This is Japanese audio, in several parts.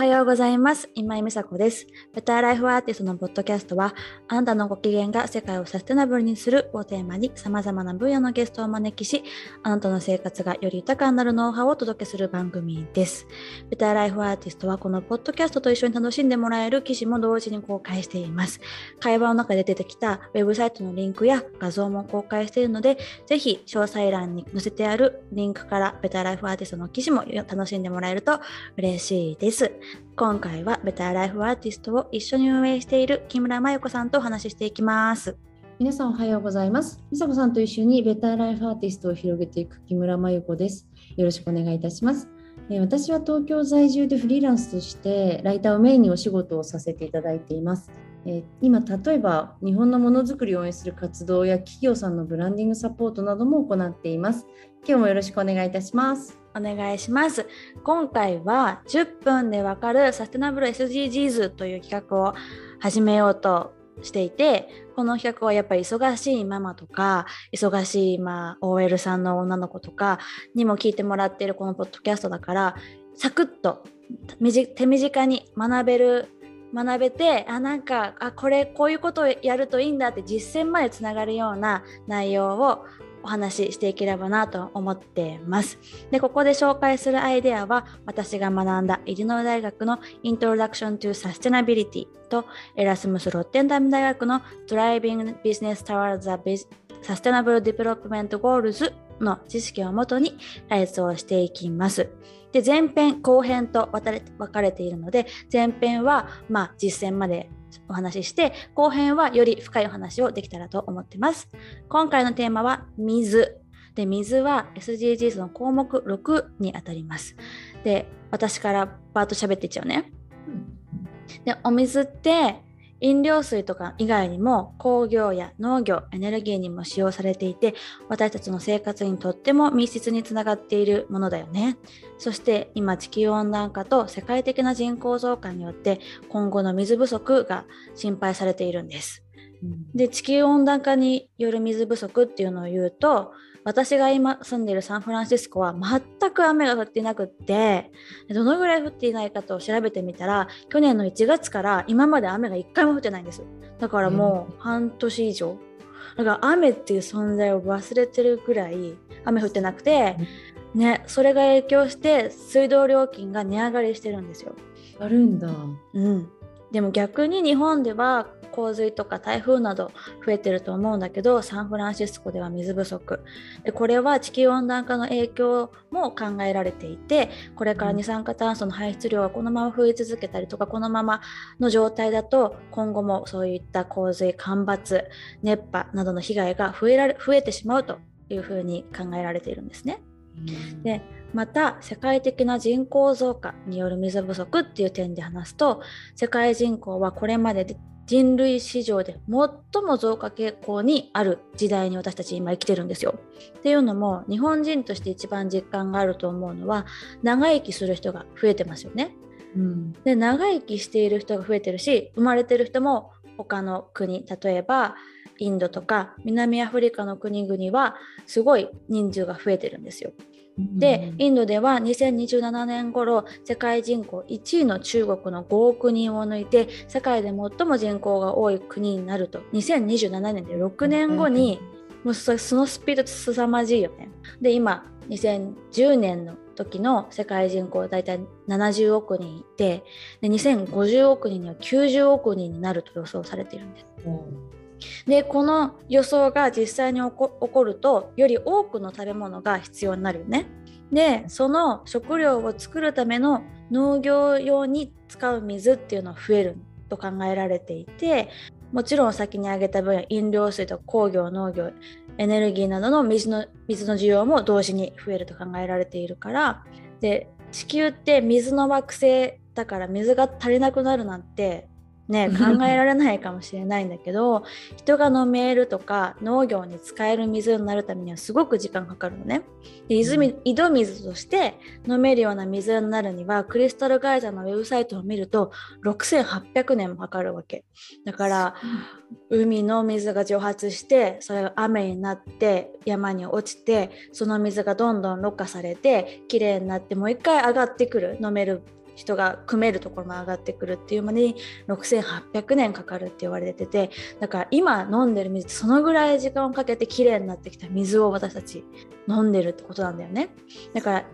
はようございます。今井美佐子です。ベターライフアーティストのポッドキャストは、あなたのご機嫌が世界をサステナブルにするをテーマに様々な分野のゲストをお招きし、あなたの生活がより豊かになるノウハウをお届けする番組です。ベターライフアーティストはこのポッドキャストと一緒に楽しんでもらえる記事も同時に公開しています。会話の中で出てきたウェブサイトのリンクや画像も公開しているので、ぜひ詳細欄に載せてあるリンクからベターライフアーティストの記事も楽しんでもらえると嬉しいです。今回はベターライフアーティストを一緒に運営している木村真由子さんとお話ししていきます。皆さんおはようございます。みさこさんと一緒にベターライフアーティストを広げていく木村真由子です。よろしくお願いいたします。え私は東京在住でフリーランスとしてライターをメインにお仕事をさせていただいています。え今例えば日本のものづくりを応援する活動や企業さんのブランディングサポートなども行っています。今日もよろしくお願いいたします。お願いします。今回は10分でわかるサステナブル SDGs という企画を始めようとしていて、この企画はやっぱり忙しいママとか、忙しい、まあ、OL さんの女の子とかにも聞いてもらっているこのポッドキャストだから、サクッと手短に学べる学べてあなんかあこれこういうことをやるといいんだって実践までつながるような内容をお話ししていければなと思ってます。で、ここで紹介するアイデアは、私が学んだイリノイ大学の Introduction to Sustainability とエラスムス・ロッテンダム大学の Driving Business Towards the Sustainable Development Goals の知識をもとにライツをしていきます。で、前編、後編と分かれ分かれているので、前編は、まあ、実践までお話しして、後編はより深いお話をできたらと思ってます。今回のテーマは水。で、水は SDGs の項目6にあたります。で、私からバーッと喋っていっちゃうね。で、お水って飲料水とか以外にも工業や農業、エネルギーにも使用されていて、私たちの生活にとっても密接につながっているものだよね。そして今地球温暖化と世界的な人口増加によって今後の水不足が心配されているんです。で地球温暖化による水不足っていうのを言うと私が今住んでいるサンフランシスコは全く雨が降っていなくってどのぐらい降っていないかと調べてみたら去年の1月から今まで雨が1回も降ってないんです。だからもう半年以上。だから雨っていう存在を忘れてるぐらい雨降ってなくてねそれが影響して水道料金が値上がりしてるんですよ。あるんだ。うん、でも逆に日本では洪水とか台風など増えてると思うんだけどサンフランシスコでは水不足。でこれは地球温暖化の影響も考えられていてこれから二酸化炭素の排出量がこのまま増え続けたりとかこのままの状態だと今後もそういった洪水干ばつ熱波などの被害が増えられ増えてしまうというふうに考えられているんですね。でまた世界的な人口増加による水不足っていう点で話すと世界人口はこれまでで人類史上で最も増加傾向にある時代に私たち今生きてるんですよ。っていうのも日本人として一番実感があると思うのは長生きする人が増えてますよね。うんで長生きしている人が増えてるし生まれてる人も他の国例えばインドとか南アフリカの国々はすごい人数が増えてるんですよ。で、インドでは2027年頃世界人口1位の中国の5億人を抜いて世界で最も人口が多い国になると2027年で6年後にもうそのスピードって凄まじいよね。で今2010年の時の世界人口大体70億人いてで2050億人には90億人になると予想されているんです。でこの予想が実際に起こるとより多くの食べ物が必要になるよね。でその食料を作るための農業用に使う水っていうのは増えると考えられていてもちろん先に挙げた分野飲料水と工業農業エネルギーなどの水の水の需要も同時に増えると考えられているからで地球って水の惑星だから水が足りなくなるなんてね、考えられないかもしれないんだけど人が飲めるとか農業に使える水になるためにはすごく時間かかるのね。で泉井戸水として飲めるような水になるにはクリスタルガイザーのウェブサイトを見ると6800年もかかるわけ。だから海の水が蒸発してそれが雨になって山に落ちてその水がどんどんろ過されてきれいになってもう一回上がってくる飲める人が組めるところも上がってくるっていうまでに6800年かかるって言われててだから今飲んでる水ってそのぐらい時間をかけてきれいになってきた水を私たち飲んでるってことなんだよねだから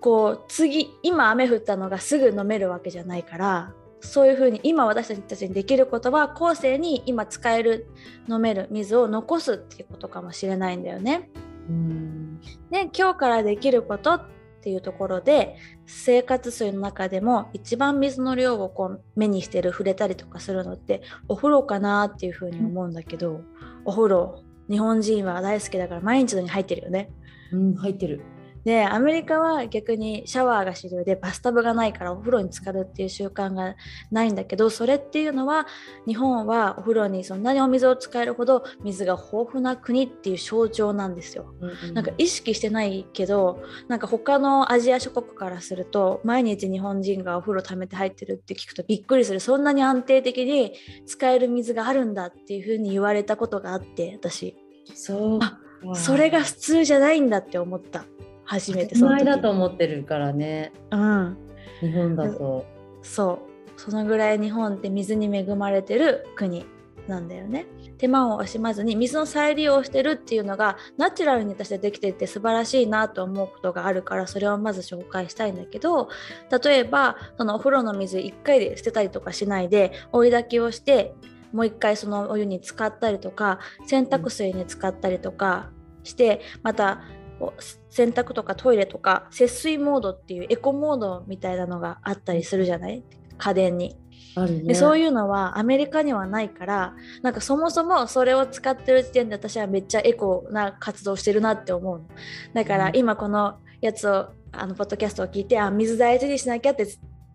こう次今雨降ったのがすぐ飲めるわけじゃないからそういうふうに今私たちにできることは後世に今使える飲める水を残すっていうことかもしれないんだよね。うんで今日からできることっていうところで生活水の中でも一番水の量をこう目にしてる触れたりとかするのってお風呂かなっていうふうに思うんだけど、お風呂日本人は大好きだから毎日のに入ってるよね。うん入ってる。でアメリカは逆にシャワーが主流でバスタブがないからお風呂に浸かるっていう習慣がないんだけどそれっていうのは日本はお風呂にそんなにお水を使えるほど水が豊富な国っていう象徴なんですよ。うんうん、なんか意識してないけどなんか他のアジア諸国からすると毎日日本人がお風呂溜めて入ってるって聞くとびっくりするそんなに安定的に使える水があるんだっていうふうに言われたことがあって私。そうあそれが普通じゃないんだって思った。初めてその時だと思って。るからね、うん、日本だと。そう。そのぐらい日本って水に恵まれてる国なんだよね。手間を惜しまずに水の再利用してるっていうのがナチュラルに私はできていて素晴らしいなと思うことがあるからそれをまず紹介したいんだけど例えばそのお風呂の水1回で捨てたりとかしないで追い炊きをしてもう一回そのお湯に浸かったりとか洗濯水に浸かったりとかしてまた洗濯とかトイレとか節水モードっていうエコモードみたいなのがあったりするじゃない？家電に。ね、でそういうのはアメリカにはないからなんかそもそもそれを使ってる時点で私はめっちゃエコな活動してるなって思うだから今このやつをあのポッドキャストを聞いてあ水大事にしなきゃって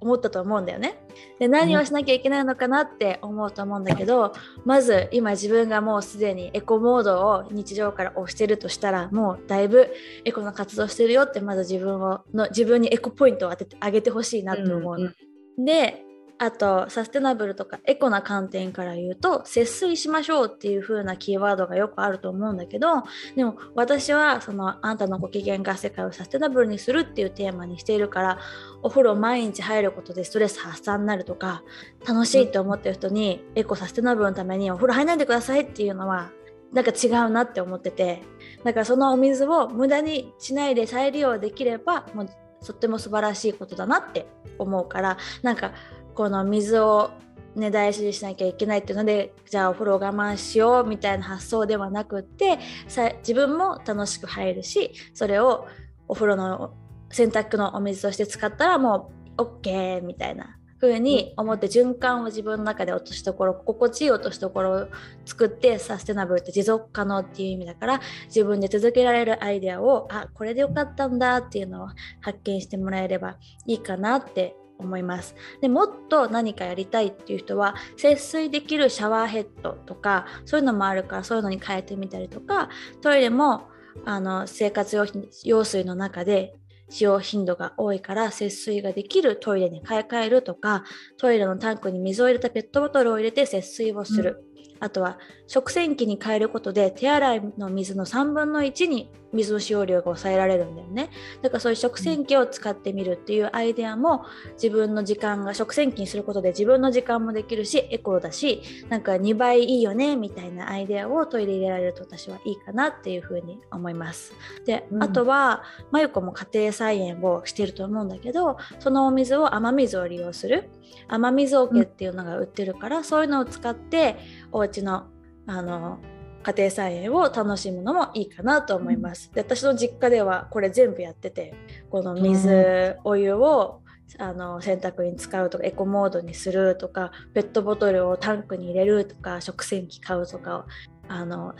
思ったと思うんだよね。で何をしなきゃいけないのかなって思うと思うんだけど、まず今自分がもうすでにエコモードを日常から押してるとしたらもうだいぶエコな活動してるよってまず自分をの自分にエコポイントを当ててあげてほしいなって思うの。うんうん、であとサステナブルとかエコな観点から言うと節水しましょうっていう風なキーワードがよくあると思うんだけどでも私はそのあんたのご機嫌が世界をサステナブルにするっていうテーマにしているからお風呂毎日入ることでストレス発散になるとか楽しいって思ってる人にエコサステナブルのためにお風呂入らないでくださいっていうのはなんか違うなって思っててだからそのお水を無駄にしないで再利用できればもうとっても素晴らしいことだなって思うからなんかこの水をね、大事にしなきゃいけないっていうのでじゃあお風呂我慢しようみたいな発想ではなくってさ自分も楽しく入るしそれをお風呂の洗濯のお水として使ったらもう OK みたいな風に思って循環を自分の中で落としどころ心地いい落としどころを作ってサステナブルって持続可能っていう意味だから自分で続けられるアイデアをあこれでよかったんだっていうのを発見してもらえればいいかなって思います。でもっと何かやりたいっていう人は節水できるシャワーヘッドとかそういうのもあるからそういうのに変えてみたりとかトイレもあの生活用水の中で使用頻度が多いから節水ができるトイレに買い替えるとかトイレのタンクに水を入れたペットボトルを入れて節水をする、あとは食洗機に変えることで手洗いの水の3分の1に水の使用量が抑えられるんだよね。だからそういう食洗機を使ってみるっていうアイデアも自分の時間が食洗機にすることで自分の時間もできるしエコだしなんか2倍いいよねみたいなアイデアをトイレ入れられると私はいいかなっていうふうに思います。で、うん、あとはまゆこも家庭菜園をしてると思うんだけどそのお水を雨水を利用する。雨水桶っていうのが売ってるから、うん、そういうのを使ってお家のあの家庭菜園を楽しむのもいいかなと思います。で私の実家ではこれ全部やっててこの水、お湯をあの洗濯に使うとかエコモードにするとかペットボトルをタンクに入れるとか食洗機買うとかあの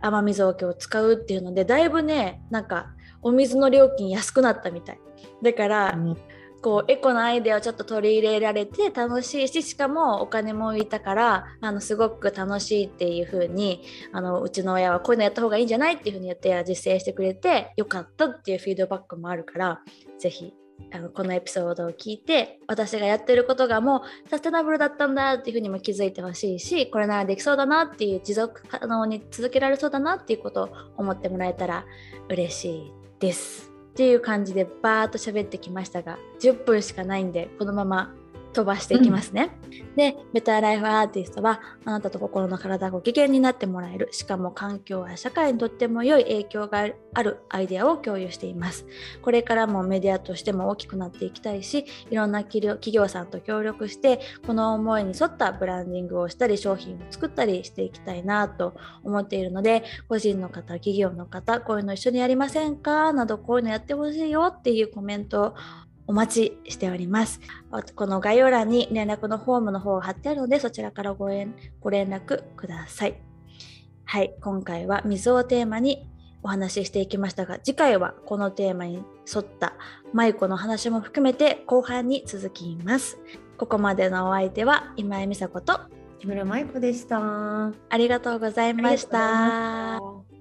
雨水桶を使うっていうのでだいぶねなんかお水の料金安くなったみたい。だから、うん、こうエコなアイデアをちょっと取り入れられて楽しいししかもお金も浮いたからあのすごく楽しいっていう風にあのうちの親はこういうのやった方がいいんじゃないっていう風に言って実践してくれてよかったっていうフィードバックもあるから是非あのこのエピソードを聞いて私がやってることがもうサステナブルだったんだっていうふうにも気づいてほしいしこれならできそうだなっていう持続可能に続けられそうだなっていうことを思ってもらえたら嬉しいです。っていう感じでバーッと喋ってきましたが10分しかないんでこのまま飛ばしていきますね。うん、で、ベターライフアーティストはあなたと心の体がご機嫌になってもらえる、しかも環境や社会にとっても良い影響があるアイデアを共有しています。これからもメディアとしても大きくなっていきたいし、いろんな企業さんと協力して、この思いに沿ったブランディングをしたり、商品を作ったりしていきたいなと思っているので、個人の方、企業の方、こういうの一緒にやりませんか？など、こういうのやってほしいよっていうコメントお待ちしております。この概要欄に連絡のフォームの方を貼ってあるので、そちらからごご連絡ください。はい、今回は水をテーマにお話ししていきましたが、次回はこのテーマに沿った舞子の話も含めて後半に続きます。ここまでのお相手は今井美佐子と木村舞子でした。ありがとうございました。